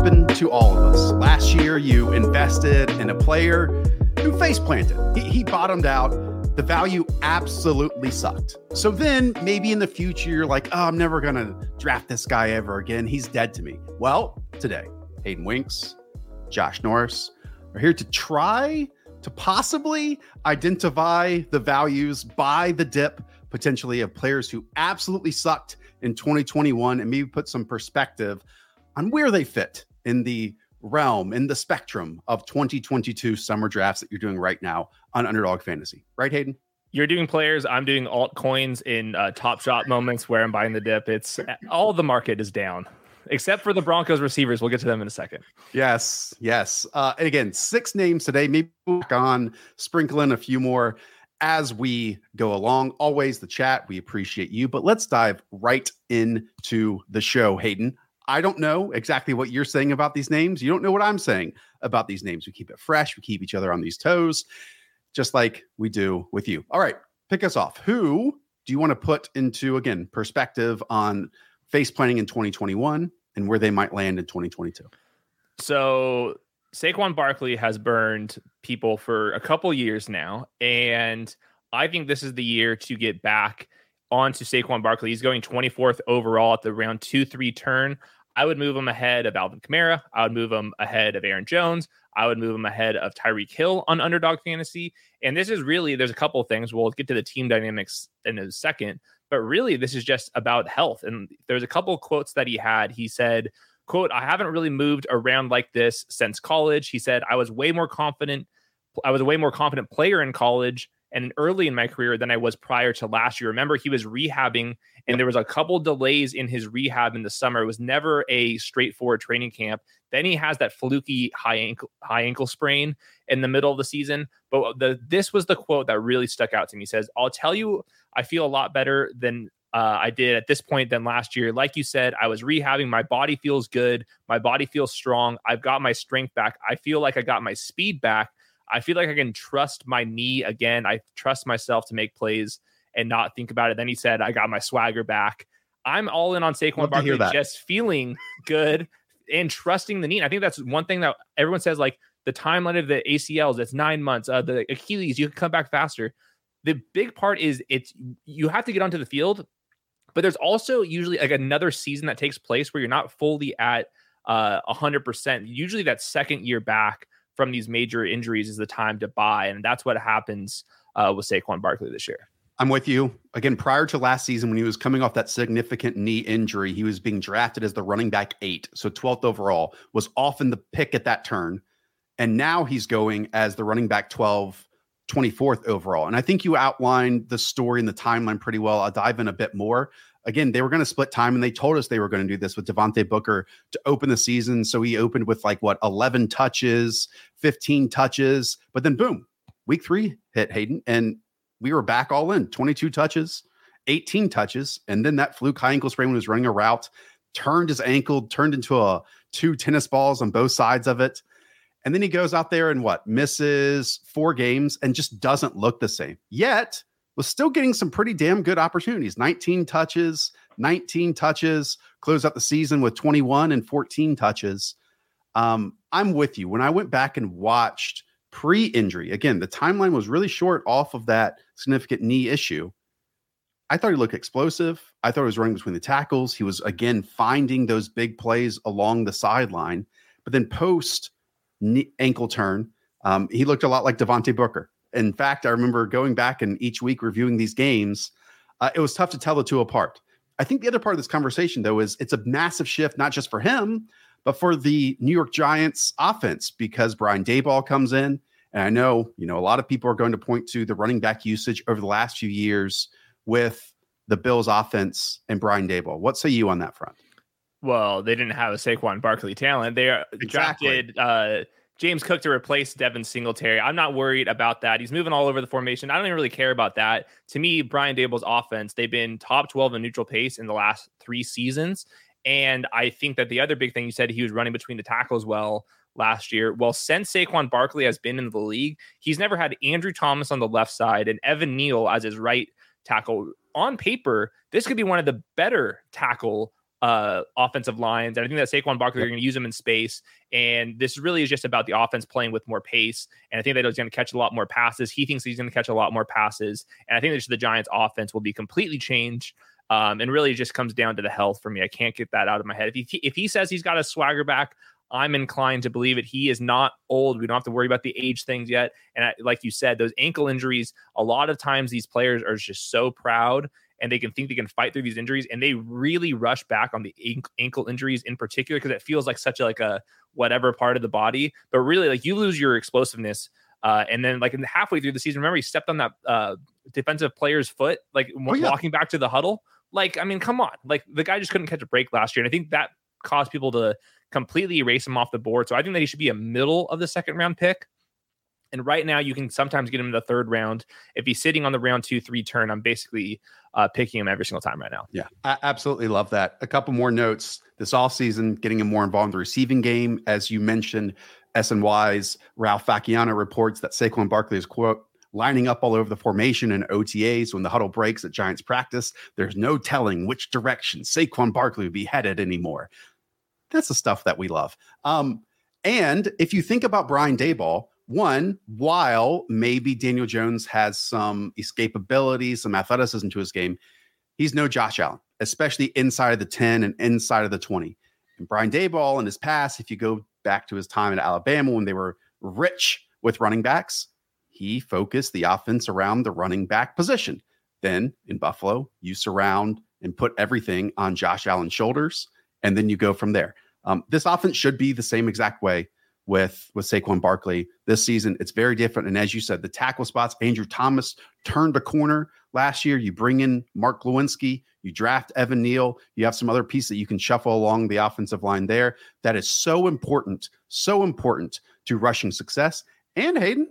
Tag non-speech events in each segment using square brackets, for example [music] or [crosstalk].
Happened to all of us. Last year, you invested in a player who face planted. He, he bottomed out. The value absolutely sucked. So then maybe in the future, you're like, oh, I'm never going to draft this guy ever again. He's dead to me. Well, today, Hayden Winks, Josh Norris are here to try to possibly identify the values by the dip potentially of players who absolutely sucked in 2021 and maybe put some perspective on where they fit in the realm, in the spectrum of 2022 summer drafts that you're doing right now on Underdog Fantasy. Right, Hayden? You're doing players. I'm doing altcoins in uh, top shot moments where I'm buying the dip. It's all the market is down except for the Broncos receivers. We'll get to them in a second. Yes, yes. Uh, and again, six names today. Maybe we'll on sprinkle in a few more as we go along. Always the chat. We appreciate you. But let's dive right into the show, Hayden. I don't know exactly what you're saying about these names. You don't know what I'm saying about these names. We keep it fresh. We keep each other on these toes, just like we do with you. All right, pick us off. Who do you want to put into, again, perspective on face planning in 2021 and where they might land in 2022? So Saquon Barkley has burned people for a couple years now, and I think this is the year to get back onto Saquon Barkley. He's going 24th overall at the round two three turn. I would move him ahead of Alvin Kamara. I would move him ahead of Aaron Jones. I would move him ahead of Tyreek Hill on Underdog Fantasy. And this is really, there's a couple things. We'll get to the team dynamics in a second, but really, this is just about health. And there's a couple quotes that he had. He said, quote, I haven't really moved around like this since college. He said, I was way more confident. I was a way more confident player in college and early in my career than I was prior to last year. Remember, he was rehabbing, and there was a couple delays in his rehab in the summer. It was never a straightforward training camp. Then he has that fluky high ankle high ankle sprain in the middle of the season. But the this was the quote that really stuck out to me. He says, "I'll tell you, I feel a lot better than." Uh, I did at this point than last year. Like you said, I was rehabbing. My body feels good. My body feels strong. I've got my strength back. I feel like I got my speed back I feel like I can trust my knee again. I trust myself to make plays and not think about it. Then he said, I got my swagger back. I'm all in on Saquon Barkley, just feeling good and trusting the knee. I think that's one thing that everyone says, like the timeline of the ACLs, it's nine months. Uh, the Achilles, you can come back faster. The big part is it's you have to get onto the field, but there's also usually like another season that takes place where you're not fully at uh, 100%. Usually that second year back from these major injuries is the time to buy. And that's what happens uh, with Saquon Barkley this year. I'm with you. Again, prior to last season, when he was coming off that significant knee injury, he was being drafted as the running back eight. So 12th overall was often the pick at that turn. And now he's going as the running back 12, 24th overall. And I think you outlined the story and the timeline pretty well. I'll dive in a bit more again, they were going to split time and they told us they were going to do this with Devontae Booker to open the season. So he opened with like what 11 touches, 15 touches, but then boom, week three hit Hayden and we were back all in 22 touches, 18 touches. And then that fluke high ankle sprain when he was running a route, turned his ankle, turned into a two tennis balls on both sides of it. And then he goes out there and what misses four games and just doesn't look the same. Yet was still getting some pretty damn good opportunities 19 touches, 19 touches, close out the season with 21 and 14 touches. Um, I'm with you. When I went back and watched pre injury, again, the timeline was really short off of that significant knee issue. I thought he looked explosive. I thought he was running between the tackles. He was, again, finding those big plays along the sideline. But then post ankle turn, um, he looked a lot like Devontae Booker. In fact, I remember going back and each week reviewing these games. Uh, it was tough to tell the two apart. I think the other part of this conversation, though, is it's a massive shift, not just for him, but for the New York Giants offense, because Brian Daboll comes in And I know, you know, a lot of people are going to point to the running back usage over the last few years with the Bills offense and Brian Daboll. What say you on that front? Well, they didn't have a Saquon Barkley talent. They exactly. drafted uh, James Cook to replace Devin Singletary. I'm not worried about that. He's moving all over the formation. I don't even really care about that. To me, Brian Daboll's offense, they've been top 12 in neutral pace in the last three seasons. And I think that the other big thing you said, he was running between the tackles well last year. Well, since Saquon Barkley has been in the league, he's never had Andrew Thomas on the left side and Evan Neal as his right tackle. On paper, this could be one of the better tackle uh, offensive lines. And I think that Saquon Barkley, are going to use him in space. And this really is just about the offense playing with more pace. And I think that he's going to catch a lot more passes. He thinks he's going to catch a lot more passes. And I think that the Giants' offense will be completely changed. Um, and really, it just comes down to the health for me. I can't get that out of my head. If he if he says he's got a swagger back, I'm inclined to believe it. He is not old. We don't have to worry about the age things yet. And I, like you said, those ankle injuries, a lot of times these players are just so proud and they can think they can fight through these injuries and they really rush back on the ankle injuries in particular because it feels like such a like a whatever part of the body. But really like you lose your explosiveness uh, and then like in the halfway through the season remember he stepped on that uh, defensive player's foot like oh, yeah. walking back to the huddle? Like i mean come on. Like the guy just couldn't catch a break last year and i think that caused people to completely erase him off the board. So i think that he should be a middle of the second round pick and right now, you can sometimes get him in the third round. If he's sitting on the round two, three turn, I'm basically uh, picking him every single time right now. Yeah, I absolutely love that. A couple more notes this offseason, getting him more involved in the receiving game. As you mentioned, SNY's Ralph Vacchiano reports that Saquon Barkley is, quote, lining up all over the formation and OTAs when the huddle breaks at Giants practice. There's no telling which direction Saquon Barkley would be headed anymore. That's the stuff that we love. Um, and if you think about Brian Daboll, one, while maybe Daniel Jones has some escapability, some athleticism to his game, he's no Josh Allen, especially inside of the 10 and inside of the 20. And Brian Daboll in his past, if you go back to his time at Alabama when they were rich with running backs, he focused the offense around the running back position. Then in Buffalo, you surround and put everything on Josh Allen's shoulders, and then you go from there. Um, this offense should be the same exact way with with Saquon Barkley this season. It's very different. And as you said, the tackle spots, Andrew Thomas turned a corner last year. You bring in Mark Glowinski, you draft Evan Neal, you have some other piece that you can shuffle along the offensive line there. That is so important, so important to rushing success. And Hayden,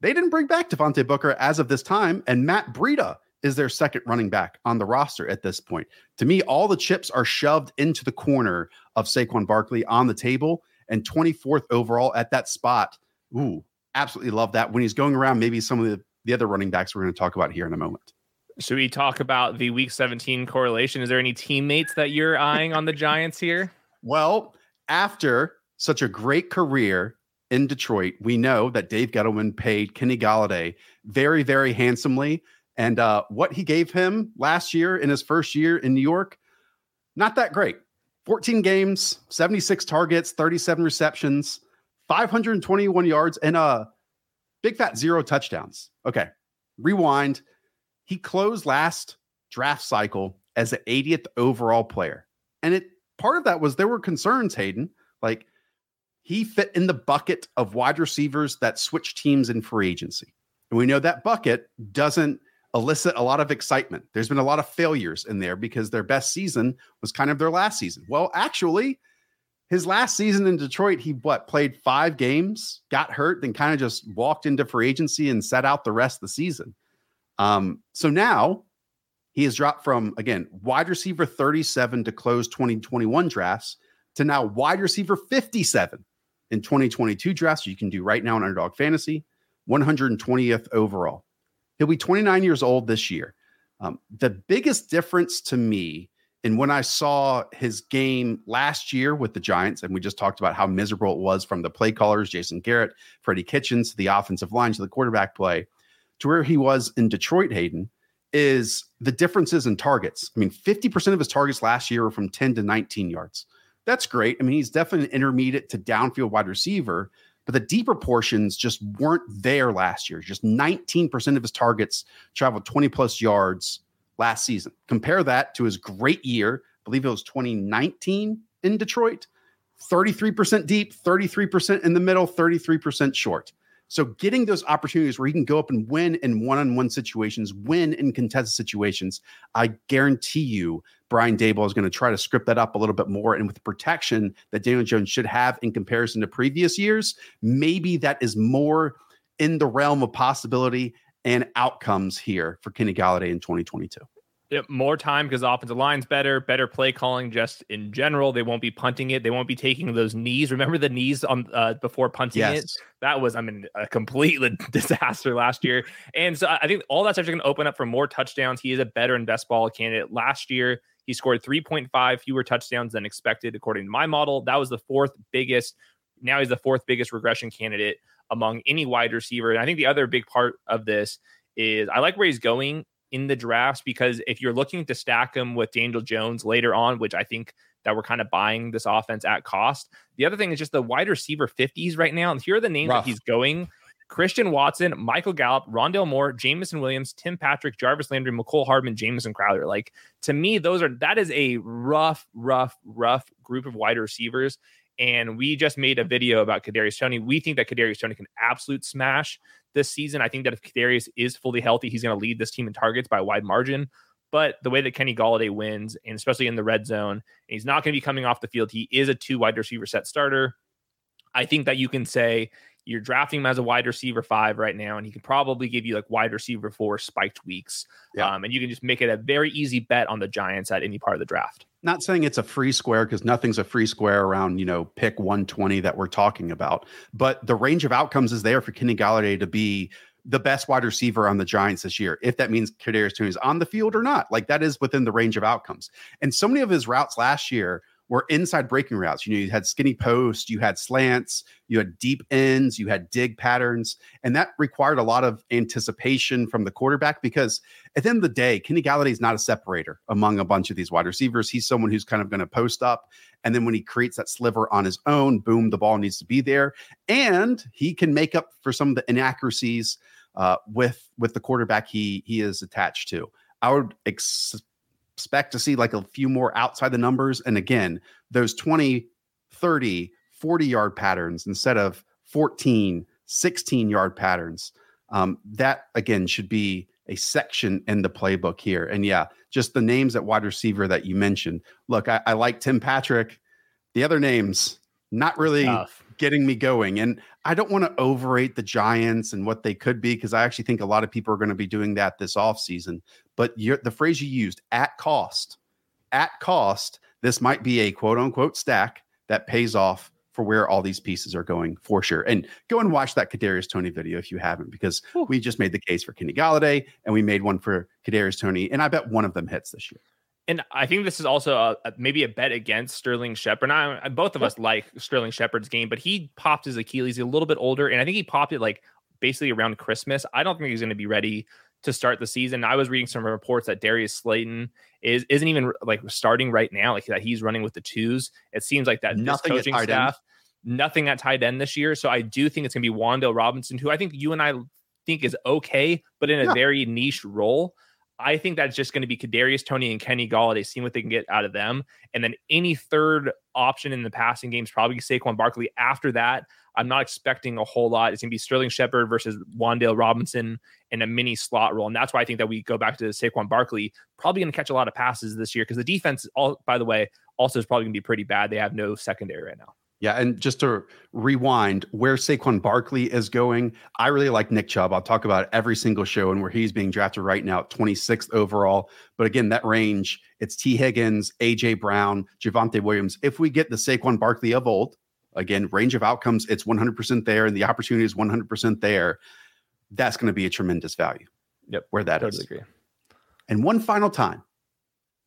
they didn't bring back Devontae Booker as of this time, and Matt Breida is their second running back on the roster at this point. To me, all the chips are shoved into the corner of Saquon Barkley on the table and 24th overall at that spot. Ooh, absolutely love that. When he's going around, maybe some of the, the other running backs we're going to talk about here in a moment. Should we talk about the week 17 correlation? Is there any teammates that you're eyeing on the Giants here? [laughs] Well, after such a great career in Detroit, we know that Dave Gettleman paid Kenny Golladay very, very handsomely. And uh, what he gave him last year in his first year in New York, not that great. 14 games, 76 targets, 37 receptions, 521 yards, and a big fat zero touchdowns. Okay, rewind. He closed last draft cycle as the 80th overall player. And it part of that was there were concerns, Hayden. Like he fit in the bucket of wide receivers that switch teams in free agency. And we know that bucket doesn't elicit a lot of excitement. There's been a lot of failures in there because their best season was kind of their last season. Well, actually, his last season in Detroit, he what played five games, got hurt, then kind of just walked into free agency and set out the rest of the season. Um, so now he has dropped from again wide receiver 37 to close 2021 drafts to now wide receiver 57 in 2022 drafts. You can do right now in Underdog Fantasy, 120th overall. He'll be 29 years old this year. Um, the biggest difference to me in when I saw his game last year with the Giants, and we just talked about how miserable it was from the play callers, Jason Garrett, Freddie Kitchens, the offensive line, to the quarterback play, to where he was in Detroit, Hayden, is the differences in targets. I mean, 50% of his targets last year were from 10 to 19 yards. That's great. I mean, he's definitely an intermediate to downfield wide receiver, but the deeper portions just weren't there last year. Just 19% of his targets traveled 20 plus yards last season. Compare that to his great year, I believe it was 2019 in Detroit. 33% deep, 33% in the middle, 33% short. So getting those opportunities where he can go up and win in one-on-one situations, win in contested situations, I guarantee you Brian Daboll is going to try to script that up a little bit more. And with the protection that Daniel Jones should have in comparison to previous years, maybe that is more in the realm of possibility and outcomes here for Kenny Golladay in 2022 more time because the offensive line's better, better play calling just in general. They won't be punting it. They won't be taking those knees. Remember the knees on uh, before punting yes. it? That was, I mean, a complete [laughs] disaster last year. And so I think all that's actually going to open up for more touchdowns. He is a better and best ball candidate. Last year, he scored 3.5 fewer touchdowns than expected, according to my model. That was the fourth biggest. Now he's the fourth biggest regression candidate among any wide receiver. And I think the other big part of this is I like where he's going in the drafts because if you're looking to stack him with Daniel Jones later on, which I think that we're kind of buying this offense at cost. The other thing is just the wide receiver 50s right now. And here are the names Rough. that he's going. Christian Watson, Michael Gallup, Rondale Moore, Jameson Williams, Tim Patrick, Jarvis Landry, Mecole Hardman, Jamison Crowder. Like to me, those are that is a rough, rough, rough group of wide receivers. And we just made a video about Kadarius Toney. We think that Kadarius Toney can absolute smash this season. I think that if Kadarius is fully healthy, he's going to lead this team in targets by a wide margin. But the way that Kenny Golladay wins, and especially in the red zone, he's not going to be coming off the field. He is a two wide receiver set starter. I think that you can say you're drafting him as a wide receiver five right now, and he can probably give you like wide receiver four spiked weeks. Yeah. Um, and you can just make it a very easy bet on the Giants at any part of the draft. Not saying it's a free square because nothing's a free square around, you know, pick 120 that we're talking about. But the range of outcomes is there for Kenny Golladay to be the best wide receiver on the Giants this year, if that means Kadarius Toney is on the field or not. Like that is within the range of outcomes. And so many of his routes last year were inside breaking routes. You know, you had skinny posts, you had slants, you had deep ends, you had dig patterns, and that required a lot of anticipation from the quarterback because at the end of the day, Kenny Golladay is not a separator among a bunch of these wide receivers. He's someone who's kind of going to post up, and then when he creates that sliver on his own, boom, the ball needs to be there, and he can make up for some of the inaccuracies uh, with with the quarterback he he is attached to. I would ex- expect to see like a few more outside the numbers. And again, those 20, 30, 40 yard patterns instead of 14, 16 yard patterns. Um, that again should be a section in the playbook here. And yeah, just the names at wide receiver that you mentioned. Look, I, I like Tim Patrick. The other names, not really Tough. Getting me going. And I don't want to overrate the Giants and what they could be because I actually think a lot of people are going to be doing that this offseason. But the phrase you used, at cost, at cost, this might be a quote unquote stack that pays off for where all these pieces are going for sure. And go and watch that Kadarius Toney video if you haven't, because Ooh. we just made the case for Kenny Golladay and we made one for Kadarius Toney, and I bet one of them hits this year. And I think this is also a, a, maybe a bet against Sterling Shepard. I, both of us like Sterling Shepard's game, but he popped his Achilles a little bit older, and I think he popped it like basically around Christmas. I don't think he's going to be ready to start the season. I was reading some reports that Darius Slayton is isn't even like starting right now, like that he's running with the twos. It seems like that nothing coaching staff, end. nothing at tight end this year. So I do think it's going to be Wan'Dale Robinson, who I think you and I think is okay, but in a yeah. very niche role. I think that's just going to be Kadarius Toney and Kenny Golladay, seeing what they can get out of them. And then any third option in the passing game is probably Saquon Barkley. After that, I'm not expecting a whole lot. It's going to be Sterling Shepard versus Wan'Dale Robinson in a mini slot role. And that's why I think that we go back to Saquon Barkley, probably going to catch a lot of passes this year because the defense, all by the way, also is probably going to be pretty bad. They have no secondary right now. Yeah, and just to rewind, where Saquon Barkley is going, I really like Nick Chubb. I'll talk about every single show and where he's being drafted right now, 26th overall. But again, that range, it's Tee Higgins, AJ Brown, Javonte Williams. If we get the Saquon Barkley of old, again, range of outcomes, it's 100% there, and the opportunity is 100% there. That's going to be a tremendous value. Yep, where that totally is. agree. And one final time,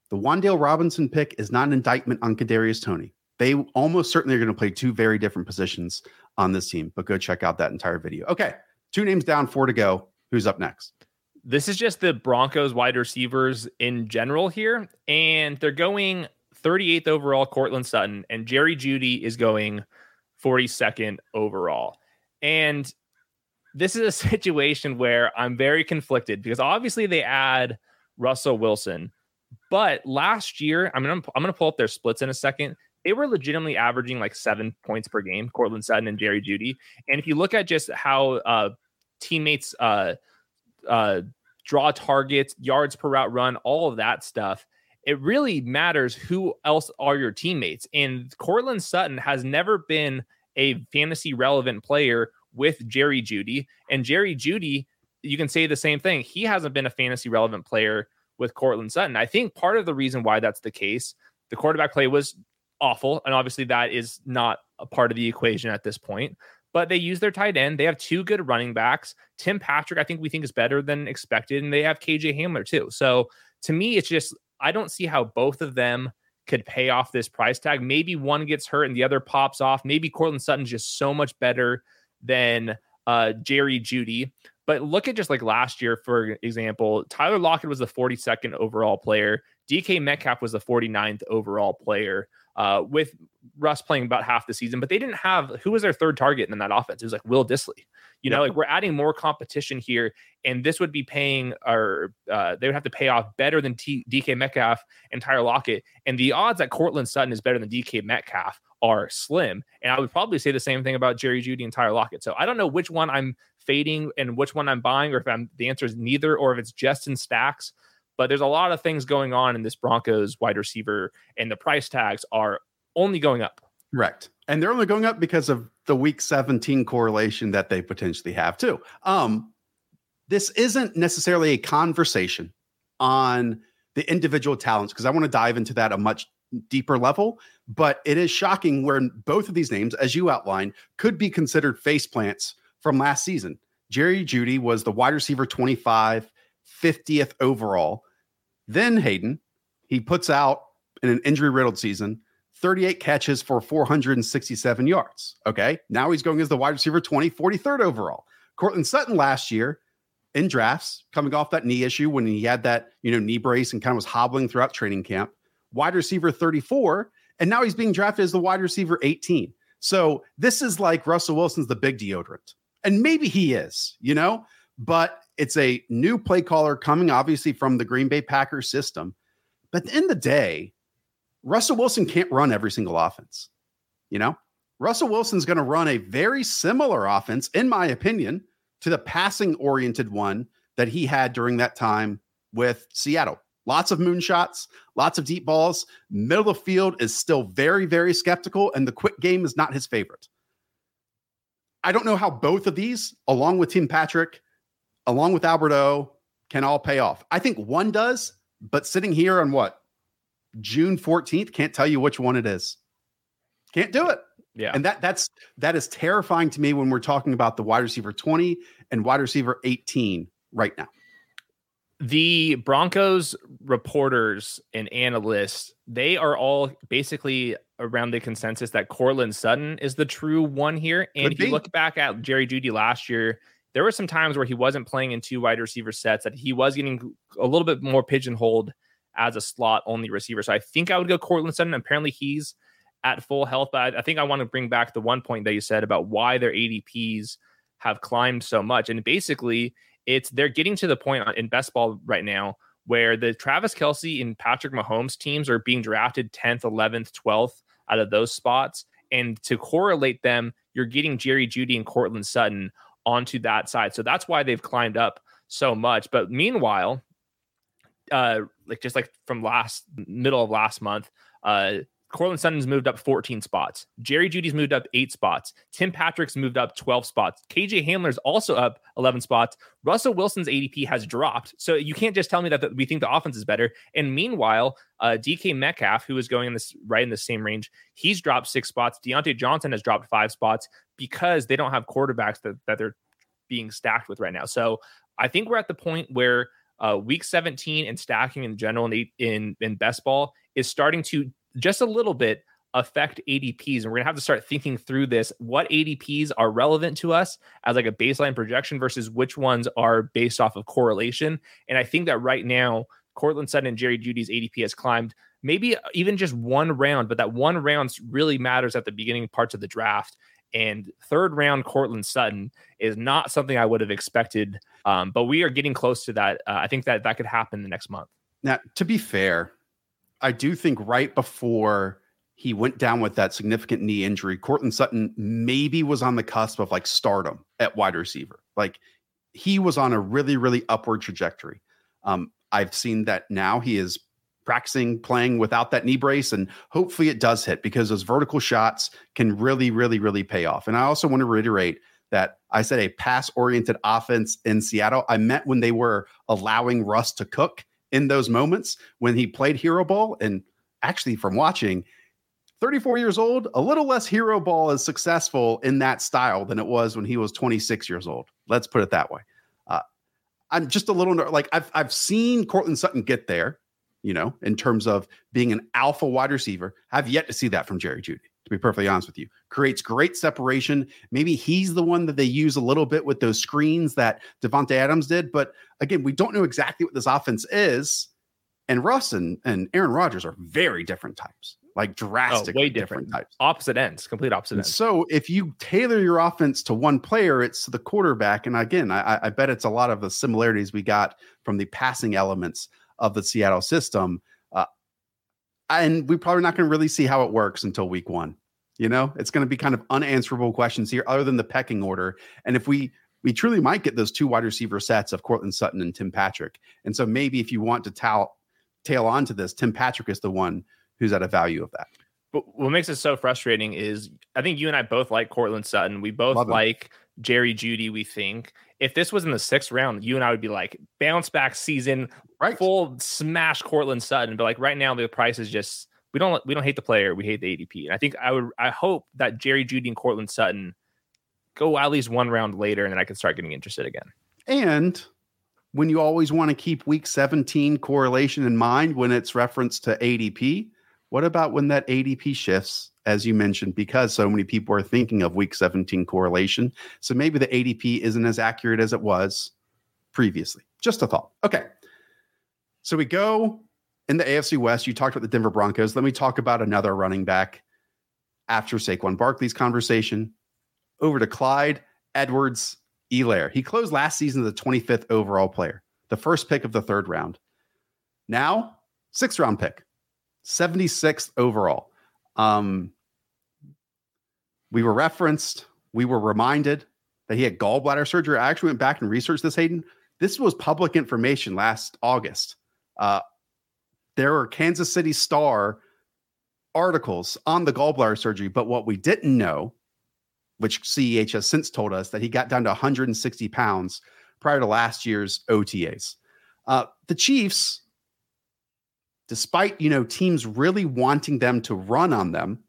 the Wan'Dale Robinson pick is not an indictment on Kadarius Toney they almost certainly are going to play two very different positions on this team, but go check out that entire video. Okay, two names down, four to go. Who's up next? This is just the Broncos wide receivers in general here, and they're going 38th overall, Courtland Sutton, and Jerry Jeudy is going 42nd overall. And this is a [laughs] situation where I'm very conflicted because obviously they add Russell Wilson, but last year, I'm gonna I'm gonna pull up their splits in a second they were legitimately averaging like seven points per game, Courtland Sutton and Jerry Jeudy. And if you look at just how uh, teammates uh, uh, draw targets, yards per route run, all of that stuff, it really matters who else are your teammates. And Courtland Sutton has never been a fantasy relevant player with Jerry Jeudy. And Jerry Jeudy, you can say the same thing. He hasn't been a fantasy relevant player with Courtland Sutton. I think part of the reason why that's the case, the quarterback play was awful. And obviously, that is not a part of the equation at this point. But they use their tight end. They have two good running backs. Tim Patrick, I think we think is better than expected. And they have KJ Hamler too. So to me, it's just, I don't see how both of them could pay off this price tag. Maybe one gets hurt and the other pops off. Maybe Courtland Sutton's just so much better than uh, Jerry Jeudy. But look at just like last year, for example, Tyler Lockett was the 42nd overall player. DK Metcalf was the 49th overall player. Uh, with Russ playing about half the season, but they didn't have who was their third target in that offense. It was like Will Dissly. You know, like we're adding more competition here, and this would be paying, or uh, they would have to pay off better than T- DK Metcalf and Tyler Lockett. And the odds that Courtland Sutton is better than DK Metcalf are slim. And I would probably say the same thing about Jerry Jeudy and Tyler Lockett. So I don't know which one I'm fading and which one I'm buying, or if I'm the answer is neither, or if it's just in stacks. But there's a lot of things going on in this Broncos wide receiver, and the price tags are only going up. Correct. And they're only going up because of the week 17 correlation that they potentially have too. Um, this isn't necessarily a conversation on the individual talents because I want to dive into that a much deeper level. But it is shocking where both of these names, as you outlined, could be considered face plants from last season. Jerry Jeudy was the wide receiver 25, 50th overall. Then Hayden, he puts out in an injury riddled season 38 catches for 467 yards. Okay. Now he's going as the wide receiver 20, 43rd overall. Courtland Sutton last year in drafts, coming off that knee issue when he had that, you know, knee brace and kind of was hobbling throughout training camp, wide receiver 34. And now he's being drafted as the wide receiver 18. So this is like Russell Wilson's the big deodorant. And maybe he is, you know, but it's a new play caller coming obviously from the Green Bay Packers system. But at the end of the day, Russell Wilson can't run every single offense. You know, Russell Wilson's going to run a very similar offense, in my opinion, to the passing oriented one that he had during that time with Seattle. Lots of moonshots, lots of deep balls. Middle of the field is still very, very skeptical, and the quick game is not his favorite. I don't know how both of these, along with Tim Patrick, along with Alberto, can all pay off. I think one does, but sitting here on what June 14th, can't tell you which one it is. Can't do it. Yeah. And that that's that is terrifying to me when we're talking about the wide receiver 20 and wide receiver 18 right now. The Broncos reporters and analysts, they are all basically around the consensus that Courtland Sutton is the true one here. And Could if be. you look back at Jerry Jeudy last year, there were some times where he wasn't playing in two wide receiver sets, that he was getting a little bit more pigeonholed as a slot only receiver. So I think I would go Courtland Sutton. Apparently he's at full health, but I think I want to bring back the one point that you said about why their ADPs have climbed so much. And basically, it's they're getting to the point in best ball right now where the Travis Kelce and Patrick Mahomes teams are being drafted 10th, 11th, 12th out of those spots. And to correlate them, you're getting Jerry Jeudy and Courtland Sutton onto that side. So that's why they've climbed up so much. But meanwhile, uh, like just like from last middle of last month, uh, Courtland Sutton's moved up 14 spots. Jerry Jeudy's moved up eight spots. Tim Patrick's moved up 12 spots. KJ Hamler's also up 11 spots. Russell Wilson's ADP has dropped. So you can't just tell me that the, we think the offense is better. And meanwhile, uh, DK Metcalf, who is going in this right in the same range, he's dropped six spots. Diontae Johnson has dropped five spots because they don't have quarterbacks that, that they're being stacked with right now. So I think we're at the point where uh, week 17 and stacking in general in, in in best ball is starting to just a little bit affect ADPs. And we're gonna have to start thinking through this. What ADPs are relevant to us as like a baseline projection versus which ones are based off of correlation. And I think that right now, Courtland Sutton and Jerry Jeudy's ADP has climbed maybe even just one round, but that one round really matters at the beginning parts of the draft. And third round Courtland Sutton is not something I would have expected. Um, but we are getting close to that. Uh, I think that that could happen the next month. Now, to be fair, I do think right before he went down with that significant knee injury. Courtland Sutton maybe was on the cusp of like stardom at wide receiver. Like he was on a really, really upward trajectory. Um, I've seen that now he is practicing playing without that knee brace, and hopefully it does hit because those vertical shots can really, really, really pay off. And I also want to reiterate that I said a pass oriented offense in Seattle. I meant when they were allowing Russ to cook in those moments when he played hero ball. And actually, from watching, 34 years old, a little less hero ball is successful in that style than it was when he was 26 years old. Let's put it that way. Uh, I'm just a little like I've I've seen Courtland Sutton get there, you know, in terms of being an alpha wide receiver. I've yet to see that from Jerry Jeudy to be perfectly honest with you. Creates great separation. Maybe he's the one that they use a little bit with those screens that Davante Adams did. But again, we don't know exactly what this offense is. And Russ and, and Aaron Rodgers are very different types, like oh, drastically oh, way different. different. types. Opposite ends, complete opposite ends. So if you tailor your offense to one player, it's the quarterback. And again, I, I bet it's a lot of the similarities we got from the passing elements of the Seattle system and we're probably not going to really see how it works until week one. You know, it's going to be kind of unanswerable questions here, other than the pecking order. And if we we truly might get those two wide receiver sets of Courtland Sutton and Tim Patrick. And so maybe if you want to tail tail on to this, Tim Patrick is the one who's at a value of that. But what makes it so frustrating is I think you and I both like Courtland Sutton. We both like Jerry Jeudy, we think. If this was in the sixth round, you and I would be like bounce back season, right? Full smash Courtland Sutton. But like right now, the price is just we don't we don't hate the player, we hate the ADP. And I think I would I hope that Jerry Jeudy and Courtland Sutton go at least one round later, and then I can start getting interested again. And when you always want to keep week 17 correlation in mind when it's reference to ADP, what about when that ADP shifts as you mentioned, because so many people are thinking of week 17 correlation. So maybe the ADP isn't as accurate as it was previously. Just a thought. Okay. So we go in the AFC West. You talked about the Denver Broncos. Let me talk about another running back after Saquon Barkley's conversation. Over to Clyde Edwards Helaire. He closed last season as the 25th overall player, the first pick of the third round. Now, sixth round pick, 76th overall. Um, we were referenced, we were reminded that he had gallbladder surgery. I actually went back and researched this, Hayden. This was public information last August. Uh, there were Kansas City Star articles on the gallbladder surgery, but what we didn't know, which CEH has since told us, that he got down to 160 pounds prior to last year's OTAs. Uh, the Chiefs, despite you know teams really wanting them to run on them,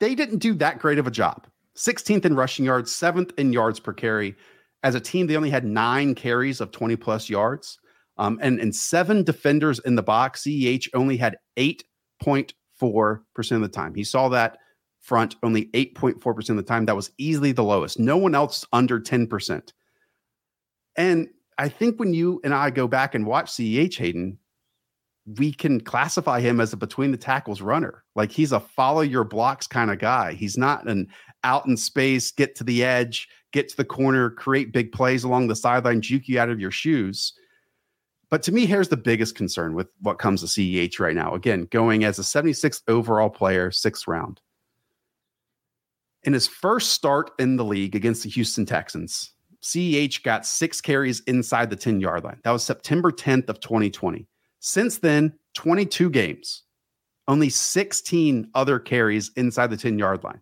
they didn't do that great of a job. 16th in rushing yards, seventh in yards per carry. As a team, they only had nine carries of 20 plus yards. Um, and, and seven defenders in the box. CEH only had 8.4% of the time. He saw that front only 8.4% of the time. That was easily the lowest. No one else under 10%. And I think when you and I go back and watch CEH Hayden, we can classify him as a between the tackles runner. Like he's a follow your blocks kind of guy. He's not an out in space, get to the edge, get to the corner, create big plays along the sideline, juke you out of your shoes. But to me, here's the biggest concern with what comes to CEH right now. Again, going as a 76th overall player, sixth round. In his first start in the league against the Houston Texans, CEH got six carries inside the 10 yard line. That was September 10th of 2020. Since then, 22 games, only 16 other carries inside the 10 yard line.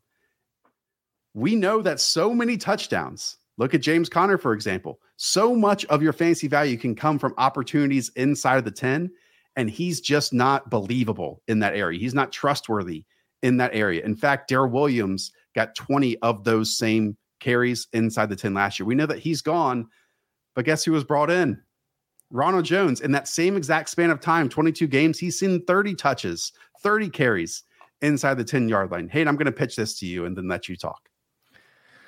We know that so many touchdowns. Look at James Conner, for example. So much of your fantasy value can come from opportunities inside of the 10, and he's just not believable in that area. He's not trustworthy in that area. In fact, Darrel Williams got 20 of those same carries inside the 10 last year. We know that he's gone, but guess who was brought in? Ronald Jones, in that same exact span of time, 22 games, he's seen 30 touches, 30 carries inside the 10 yard line. Hey, I'm going to pitch this to you and then let you talk.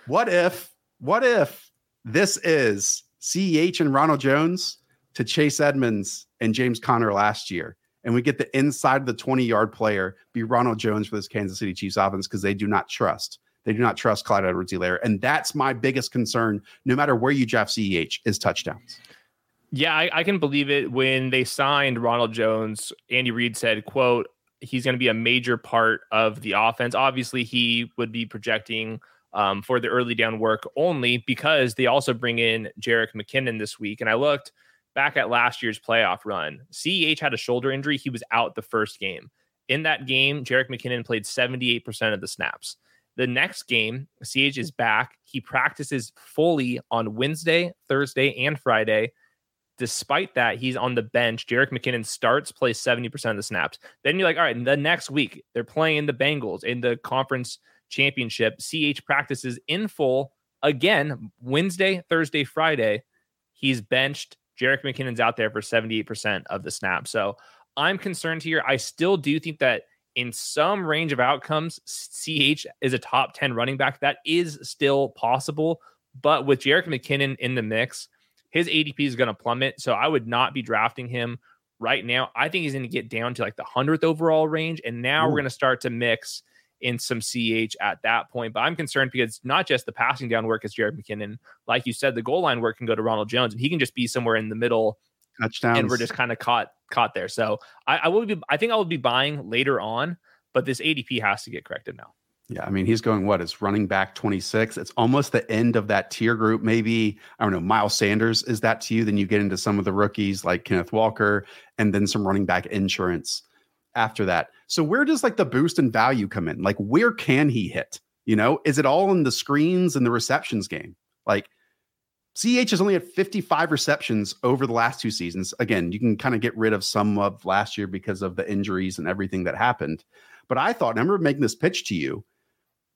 What if, what if this is CEH and Ronald Jones to Chase Edmonds and James Conner last year? And we get the inside of the 20 yard player be Ronald Jones for this Kansas City Chiefs offense because they do not trust. They do not trust Clyde Edwards Helaire. And that's my biggest concern, no matter where you draft CEH, is touchdowns. Yeah, I, I, can believe it. When they signed Ronald Jones, Andy Reid said, quote, he's going to be a major part of the offense. Obviously, he would be projecting um, for the early down work only because they also bring in Jerick McKinnon this week. And I looked back at last year's playoff run. CEH had a shoulder injury. He was out the first game. In that game, Jerick McKinnon played 78% of the snaps. The next game, CH is back. He practices fully on Wednesday, Thursday, and Friday. Despite that, he's on the bench. Jerick McKinnon starts, plays 70% of the snaps. Then you're like, all right, the next week, they're playing the Bengals in the conference championship. CH practices in full again Wednesday, Thursday, Friday. He's benched. Jerick McKinnon's out there for 78% of the snaps. So I'm concerned here. I still do think that in some range of outcomes, CH is a top 10 running back. That is still possible. But with Jerick McKinnon in the mix, his ADP is going to plummet. So I would not be drafting him right now. I think he's going to get down to like the 100th overall range. And now Ooh. we're going to start to mix in some CH at that point. But I'm concerned because not just the passing down work is Jerick McKinnon. Like you said, the goal line work can go to Ronald Jones and he can just be somewhere in the middle. Touchdowns. And we're just kind of caught caught there. So I, I will be I think I will be buying later on, but this ADP has to get corrected now. Yeah, I mean, he's going what? It's running back 26. It's almost the end of that tier group. Maybe, I don't know, Miles Sanders is that to you? Then you get into some of the rookies like Kenneth Walker and then some running back insurance after that. So, where does like the boost and value come in? Like, where can he hit? You know, is it all in the screens and the receptions game? Like, CH has only had 55 receptions over the last two seasons. Again, you can kind of get rid of some of last year because of the injuries and everything that happened. But I thought, I remember making this pitch to you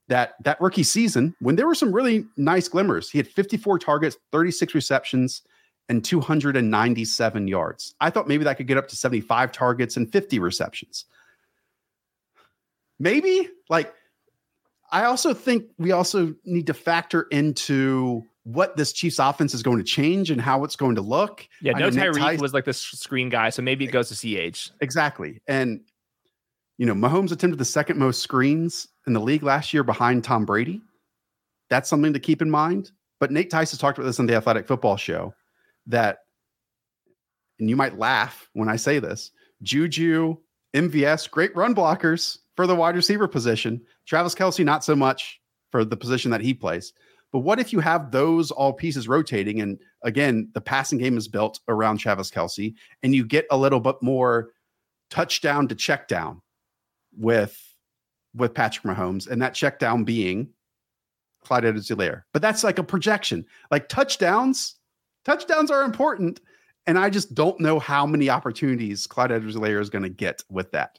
that that rookie season when there were some really nice glimmers. He had 54 targets, 36 receptions, and 297 yards. I thought maybe that could get up to 75 targets and 50 receptions. Maybe like I also think we also need to factor into what this Chiefs offense is going to change and how it's going to look. Yeah, no Tyreek Ty- was like the screen guy, so maybe it goes to CH. Exactly. And you know, Mahomes attempted the second most screens in the league last year behind Tom Brady. That's something to keep in mind. But Nate Tice has talked about this on the Athletic Football Show that, and you might laugh when I say this Juju, MVS, great run blockers for the wide receiver position. Travis Kelce, not so much for the position that he plays. But what if you have those all pieces rotating? And again, the passing game is built around Travis Kelce, and you get a little bit more touchdown to check down with with Patrick Mahomes, and that check down being Clyde Edwards-Helaire. But that's like a projection. Like touchdowns, touchdowns are important. And I just don't know how many opportunities Clyde Edwards-Helaire is going to get with that.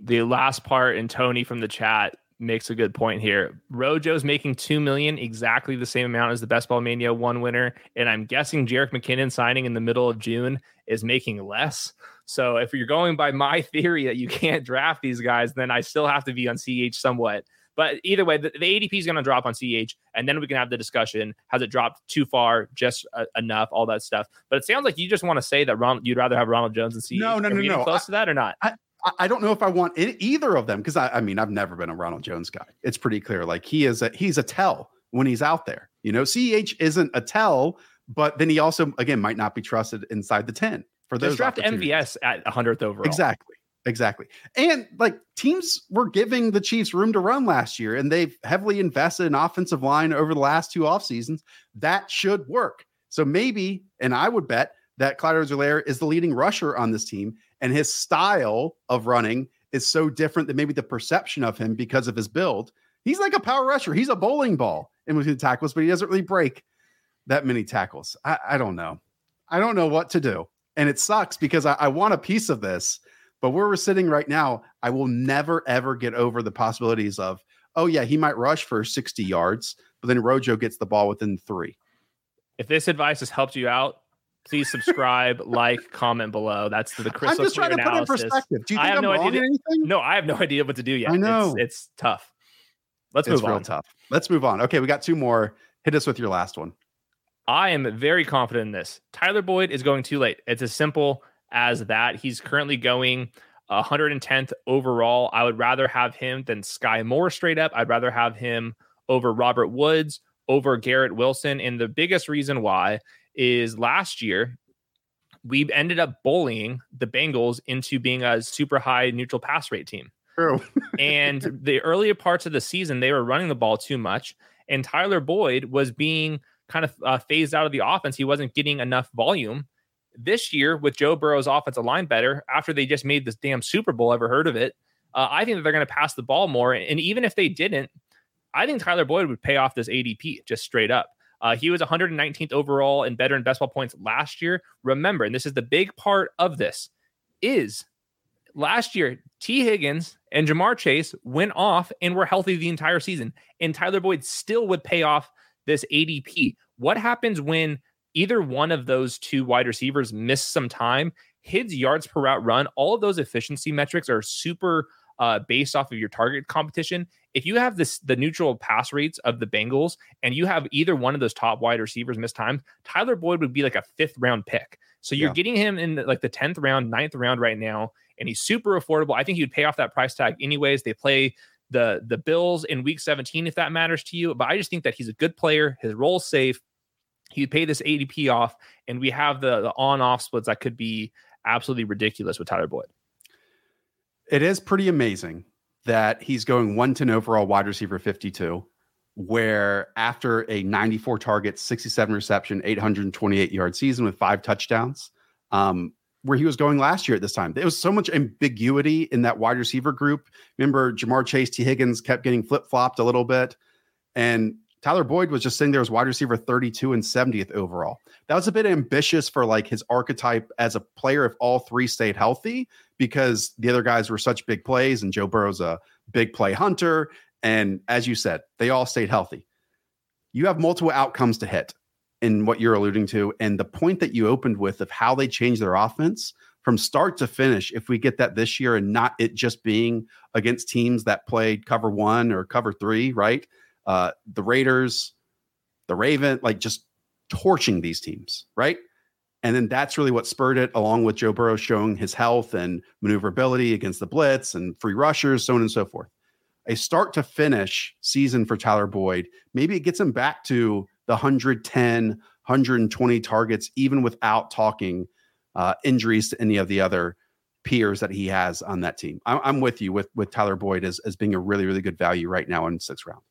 The last part, and Tony from the chat makes a good point here. Rojo's making two million, exactly the same amount as the Best Ball Mania one winner, and I'm guessing Jerick McKinnon signing in the middle of June is making less. So if you're going by my [laughs] theory that you can't draft these guys, then I still have to be on CH somewhat. But either way, the, the ADP is going to drop on CH, and then we can have the discussion: has it dropped too far, just uh, enough, all that stuff. But it sounds like you just want to say that Ron, you'd rather have Ronald Jones and CH. No, no, no, no. Close I, to that or not? I, I don't know if I want either of them because I, I mean I've never been a Ronald Jones guy. It's pretty clear. Like he is a he's a tell when he's out there. You know, CH isn't a tell, but then he also again might not be trusted inside the 10 for those. Just draft MVS at 100th overall. Exactly. Exactly. And like teams were giving the Chiefs room to run last year, and they've heavily invested in offensive line over the last two off seasons. That should work. So maybe, and I would bet that Clyde Edwards-Helaire is the leading rusher on this team, and his style of running is so different than maybe the perception of him because of his build. He's like a power rusher. He's a bowling ball in between tackles, but he doesn't really break that many tackles. I, I don't know. I don't know what to do. And it sucks because I, I want a piece of this, but where we're sitting right now, I will never ever get over the possibilities of, oh yeah, he might rush for 60 yards, but then Rojo gets the ball within three. If this advice has helped you out, Please subscribe, like, comment below. That's the crystal I'm just trying to analysis. put in perspective. Do you think I have I'm no idea? Anything? No, I have no idea what to do yet. I know it's, it's tough. Let's move on. it's move real on. Tough. Let's move on. Okay, we got two more. Hit us with your last one. I am very confident in this. Tyler Boyd is going too late. It's as simple as that. He's currently going 110th overall. I would rather have him than Skyy Moore straight up. I'd rather have him over Robert Woods, over Garrett Wilson. And the biggest reason why is last year we ended up bullying the Bengals into being a super high neutral pass rate team. True. [laughs] and the earlier parts of the season, they were running the ball too much, and Tyler Boyd was being kind of uh, phased out of the offense. He wasn't getting enough volume. This year, with Joe Burrow's offensive line better, after they just made this damn Super Bowl, ever heard of it? Uh, I think that they're going to pass the ball more. And even if they didn't, I think Tyler Boyd would pay off this ADP just straight up. Uh, he was 119th overall in better and best ball points last year. Remember, and this is the big part of this, is last year Tee Higgins and Ja'Marr Chase went off and were healthy the entire season, and Tyler Boyd still would pay off this ADP. What happens when either one of those two wide receivers miss some time? His yards per route run, all of those efficiency metrics are super uh, based off of your target competition. If you have this the neutral pass rates of the Bengals and you have either one of those top wide receivers miss time, Tyler Boyd would be like a fifth round pick. So you're yeah. getting him in like the 10th round, ninth round right now, and he's super affordable. I think he would pay off that price tag anyways. They play the the Bills in week 17 if that matters to you. But I just think that he's a good player. His role's safe. He'd pay this ADP off, and we have the, the on-off splits that could be absolutely ridiculous with Tyler Boyd it is pretty amazing that he's going 110 overall wide receiver 52 where after a 94 target 67 reception 828 yard season with five touchdowns um, where he was going last year at this time there was so much ambiguity in that wide receiver group remember ja'marr chase T. higgins kept getting flip-flopped a little bit and Tyler Boyd was just sitting there as wide receiver 32 and 70th overall. That was a bit ambitious for like his archetype as a player if all three stayed healthy because the other guys were such big plays and Joe Burrow's a big play hunter. And as you said, they all stayed healthy. You have multiple outcomes to hit in what you're alluding to. And the point that you opened with of how they change their offense from start to finish, if we get that this year and not it just being against teams that played cover one or cover three, right? uh, the Raiders, the Raven, like just torching these teams, right? And then that's really what spurred it, along with Joe Burrow showing his health and maneuverability against the blitz and free rushers, so on and so forth. A start to finish season for Tyler Boyd, maybe it gets him back to the 110, 120 targets, even without talking uh, injuries to any of the other peers that he has on that team. I, am with you with with Tyler Boyd as, as being a really, really good value right now in sixth round.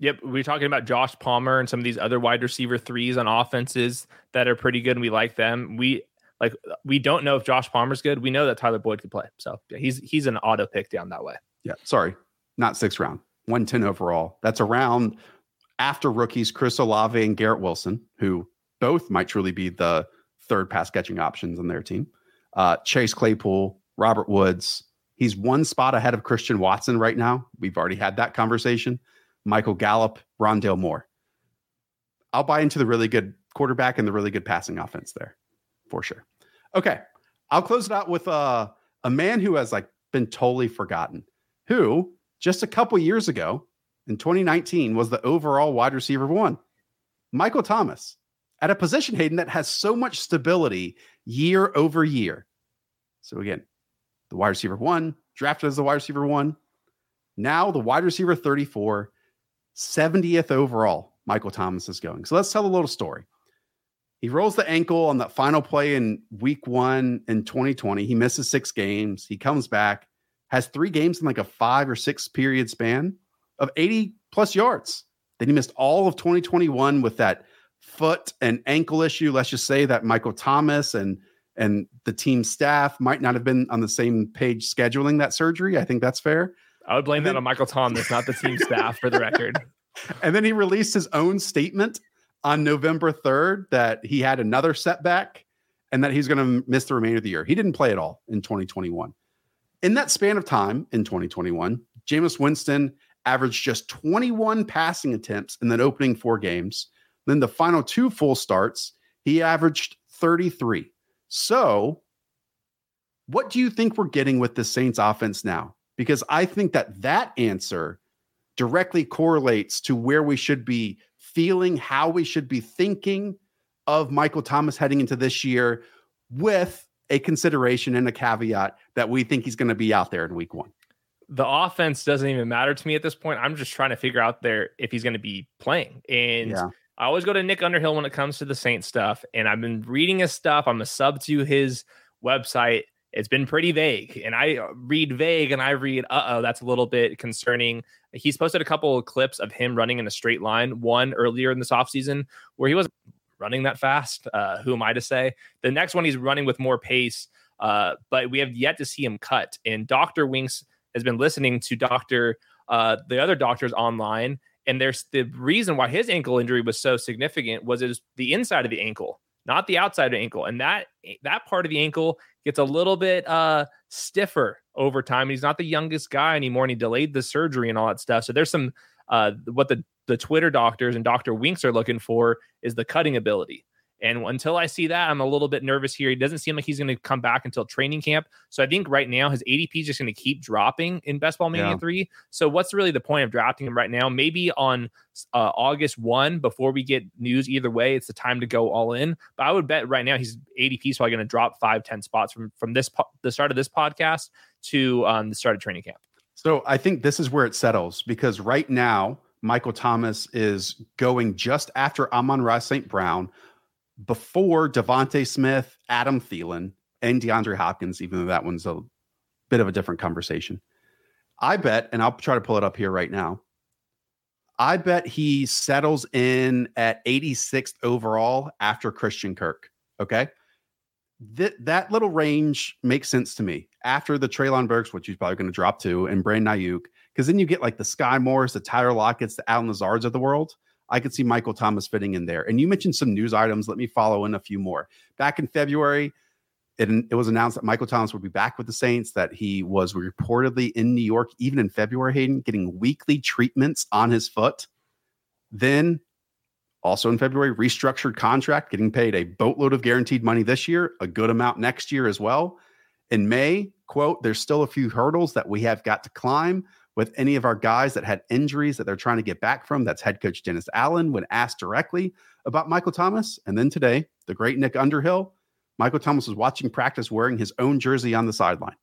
Yep, we're talking about Josh Palmer and some of these other wide receiver threes on offenses that are pretty good, and we like them. We like we don't know if Josh Palmer's good. We know that Tyler Boyd could play, so yeah, he's he's an auto pick down that way. Yeah, sorry, not sixth round, one ten overall. That's around after rookies Chris Olave and Garrett Wilson, who both might truly be the third pass catching options on their team. Uh, Chase Claypool, Robert Woods. He's one spot ahead of Christian Watson right now. We've already had that conversation. Michael Gallup, Rondale Moore. I'll buy into the really good quarterback and the really good passing offense there for sure. Okay. I'll close it out with uh, a man who has like been totally forgotten, who just a couple years ago in 2019 was the overall wide receiver one. Michael Thomas at a position, Hayden, that has so much stability year over year. So again, the wide receiver one, drafted as the wide receiver one. Now the wide receiver 34 70th overall, Michael Thomas is going. So let's tell a little story. He rolls the ankle on that final play in week one in 2020. He misses six games. He comes back, has three games in like a five or six period span of 80 plus yards. Then he missed all of 2021 with that foot and ankle issue. Let's just say that Michael Thomas and and the team staff might not have been on the same page scheduling that surgery. I think that's fair. I would blame that on Michael Thomas, not the team [laughs] staff, for the record. And then he released his own statement on November 3rd that he had another setback and that he's going to miss the remainder of the year. He didn't play at all in 2021. In that span of time in 2021, Jameis Winston averaged just 21 passing attempts in that opening four games. Then the final two full starts, he averaged 33. So, what do you think we're getting with the Saints offense now? Because I think that that answer directly correlates to where we should be feeling, how we should be thinking of Michael Thomas heading into this year with a consideration and a caveat that we think he's going to be out there in week one. The offense doesn't even matter to me at this point. I'm just trying to figure out there if he's going to be playing. And yeah. I always go to Nick Underhill when it comes to the Saints stuff, and I've been reading his stuff. I'm a sub to his website. It's been pretty vague, and I read vague, and I read, uh oh, that's a little bit concerning. He's posted a couple of clips of him running in a straight line. One earlier in this offseason where he wasn't running that fast. Uh, who am I to say? The next one, he's running with more pace, uh, but we have yet to see him cut. And Dr. Winks has been listening to Dr. Uh, the other doctors online and there's the reason why his ankle injury was so significant was is the inside of the ankle, not the outside of the ankle. And that that part of the ankle gets a little bit uh stiffer over time. He's not the youngest guy anymore, and he delayed the surgery and all that stuff. So there's some uh what the the Twitter doctors and Dr. Winks are looking for is the cutting ability. And until I see that, I'm a little bit nervous here. He doesn't seem like he's going to come back until training camp. So I think right now his ADP is just going to keep dropping in Best Ball Mania yeah. 3. So what's really the point of drafting him right now? Maybe on uh, August 1, before we get news either way, it's the time to go all in. But I would bet right now he's ADP is probably going to drop five, 10 spots from, from this po- the start of this podcast to um, the start of training camp. So I think this is where it settles because right now, Michael Thomas is going just after Amon-Ra St. Brown before DeVonta Smith, Adam Thielen, and DeAndre Hopkins, even though that one's a bit of a different conversation. I bet, and I'll try to pull it up here right now. I bet he settles in at 86th overall after Christian Kirk. Okay. That that little range makes sense to me after the Treylon Burks, which he's probably going to drop to, and Brandon Aiyuk, because then you get like the Skyy Moores, the Tyler Lockett's, the Allen Lazards of the world. I could see Michael Thomas fitting in there. And you mentioned some news items. Let me follow in a few more. Back in February, it, it was announced that Michael Thomas would be back with the Saints, that he was reportedly in New York, even in February, Hayden, getting weekly treatments on his foot. Then, also in February, restructured contract, getting paid a boatload of guaranteed money this year, a good amount next year as well. In May, quote, there's still a few hurdles that we have got to climb with any of our guys that had injuries that they're trying to get back from. That's head coach Dennis Allen when asked directly about Michael Thomas. And then today, the great Nick Underhill, Michael Thomas was watching practice wearing his own jersey on the sideline.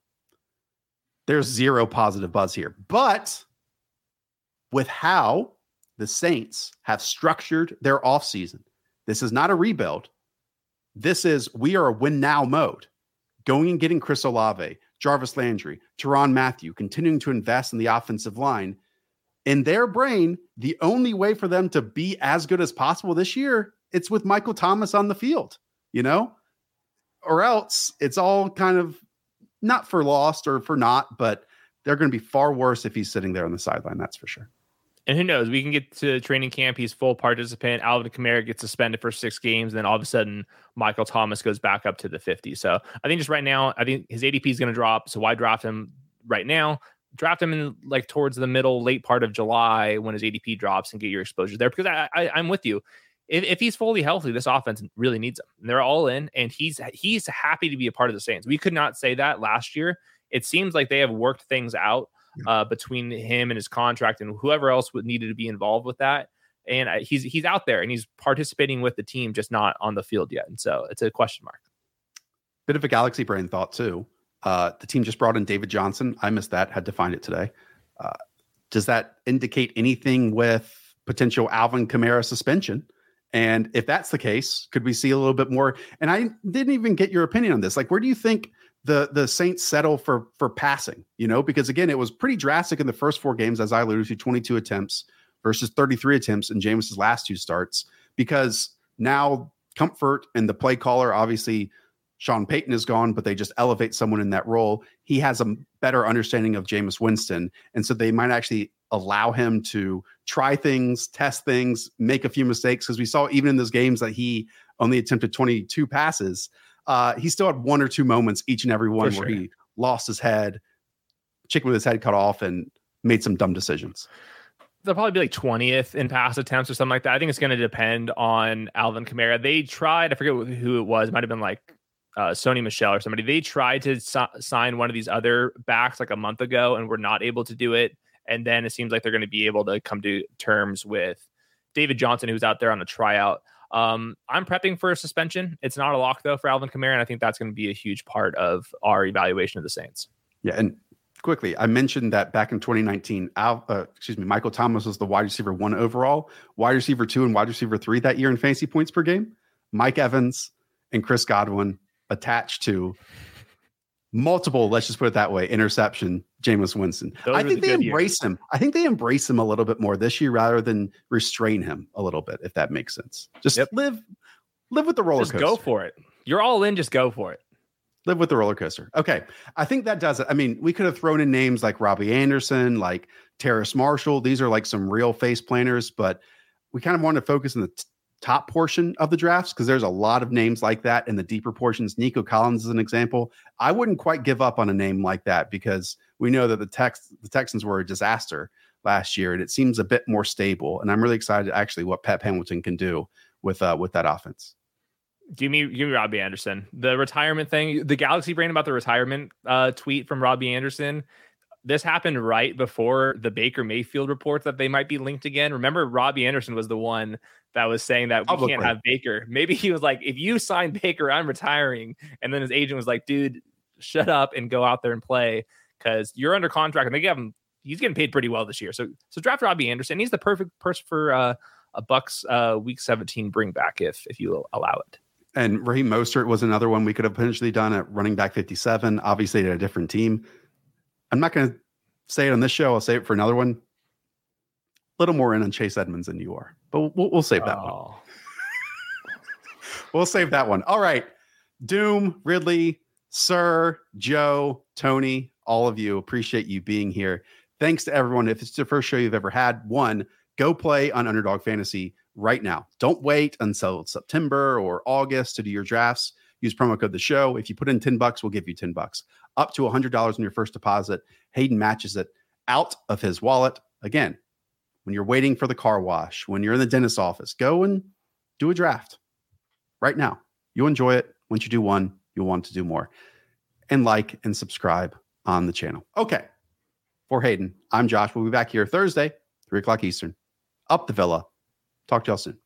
There's zero positive buzz here. But with how the Saints have structured their offseason, this is not a rebuild. This is we are a win now mode. Going and getting Chris Olave, Jarvis Landry, Tyrann Mathieu, continuing to invest in the offensive line. In their brain, the only way for them to be as good as possible this year, it's with Michael Thomas on the field, you know? Or else it's all kind of not for lost or for not, but they're going to be far worse if he's sitting there on the sideline. That's for sure. And who knows? We can get to training camp. He's full participant. Alvin Kamara gets suspended for six games. And then all of a sudden, Michael Thomas goes back up to the 50. So I think just right now, I think his ADP is going to drop. So why draft him right now? Draft him in like towards the middle, late part of July when his ADP drops and get your exposure there. Because I, I, I'm with you. If, if he's fully healthy, this offense really needs him. And they're all in, and he's he's happy to be a part of the Saints. We could not say that last year. It seems like they have worked things out uh, between him and his contract and whoever else would needed to be involved with that. And uh, he's he's out there and he's participating with the team, just not on the field yet. And so it's a question mark. Bit of a galaxy brain thought too. Uh, the team just brought in David Johnson. I missed that. Had to find it today. Uh, does that indicate anything with potential Alvin Kamara suspension? And if that's the case, could we see a little bit more? And I didn't even get your opinion on this. Like, where do you think the the Saints settle for for passing, you know, because again, it was pretty drastic in the first four games, as I alluded to, 22 attempts versus 33 attempts in Jameis's last two starts, because now comfort and the play caller, obviously Sean Payton is gone, but they just elevate someone in that role. He has a better understanding of Jameis Winston. And so they might actually allow him to try things, test things, make a few mistakes. Because we saw even in those games that he only attempted 22 passes uh, he still had one or two moments each and every one where he lost his head, chicken with his head cut off, and made some dumb decisions. They'll probably be like 20th in pass attempts or something like that. I think it's going to depend on Alvin Kamara. They tried, I forget who it was, might have been like uh, Sony Michel or somebody. They tried to so- sign one of these other backs like a month ago and were not able to do it. And then it seems like they're going to be able to come to terms with David Johnson, who's out there on a tryout. Um, I'm prepping for a suspension. It's not a lock though for Alvin Kamara, and I think that's going to be a huge part of our evaluation of the Saints. Yeah, and quickly, I mentioned that back in 2019, Al, uh, excuse me, Michael Thomas was the wide receiver one overall, wide receiver two, and wide receiver three that year in fantasy points per game. Mike Evans and Chris Godwin attached to multiple, let's just put it that way, interception, Jameis Winston. Those I think the they embrace years. him. I think they embrace him a little bit more this year rather than restrain him a little bit, if that makes sense. Just yep. live live with the roller just coaster. Go for it. You're all in, just go for it. Live with the roller coaster. Okay. I think that does it. I mean, we could have thrown in names like Robbie Anderson, like Terrace Marshall. These are like some real face planters, but we kind of want to focus on the t- top portion of the drafts because there's a lot of names like that in the deeper portions. Nico Collins is an example. I wouldn't quite give up on a name like that because we know that the Tex the Texans were a disaster last year, and it seems a bit more stable. And I'm really excited actually what Pep Hamilton can do with uh, with that offense give me give me Robbie Anderson. The retirement thing, the Galaxy brain about the retirement uh, tweet from Robbie Anderson. This happened right before the Baker Mayfield reports that they might be linked again. Remember, Robbie Anderson was the one that was saying that we can't have Baker. Maybe he was like, if you sign Baker, I'm retiring. And then his agent was like, dude, shut up and go out there and play because you're under contract. And they give him, he's getting paid pretty well this year. So, so draft Robbie Anderson. He's the perfect person for uh, a Bucs uh, Week 17 bring back if if you allow it. And Raheem Mostert was another one we could have potentially done at running back 57, obviously at a different team. I'm not going to say it on this show. I'll say it for another one. A little more in on Chase Edmonds than you are, but we'll, we'll save that oh. one. [laughs] we'll save that one. All right. Doom, Ridley, Sir, Joe, Tony, all of you, appreciate you being here. Thanks to everyone. If it's the first show you've ever had, one, go play on Underdog Fantasy right now. Don't wait until September or August to do your drafts. Use promo code the show. If you put in 10 bucks, we'll give you 10 bucks. Up to $100 on your first deposit. Hayden matches it out of his wallet. Again, when you're waiting for the car wash, when you're in the dentist's office, go and do a draft right now. You'll enjoy it. Once you do one, you'll want to do more. And like and subscribe on the channel. Okay. For Hayden, I'm Josh. We'll be back here Thursday, 3 o'clock Eastern. Up the villa Talk to y'all soon.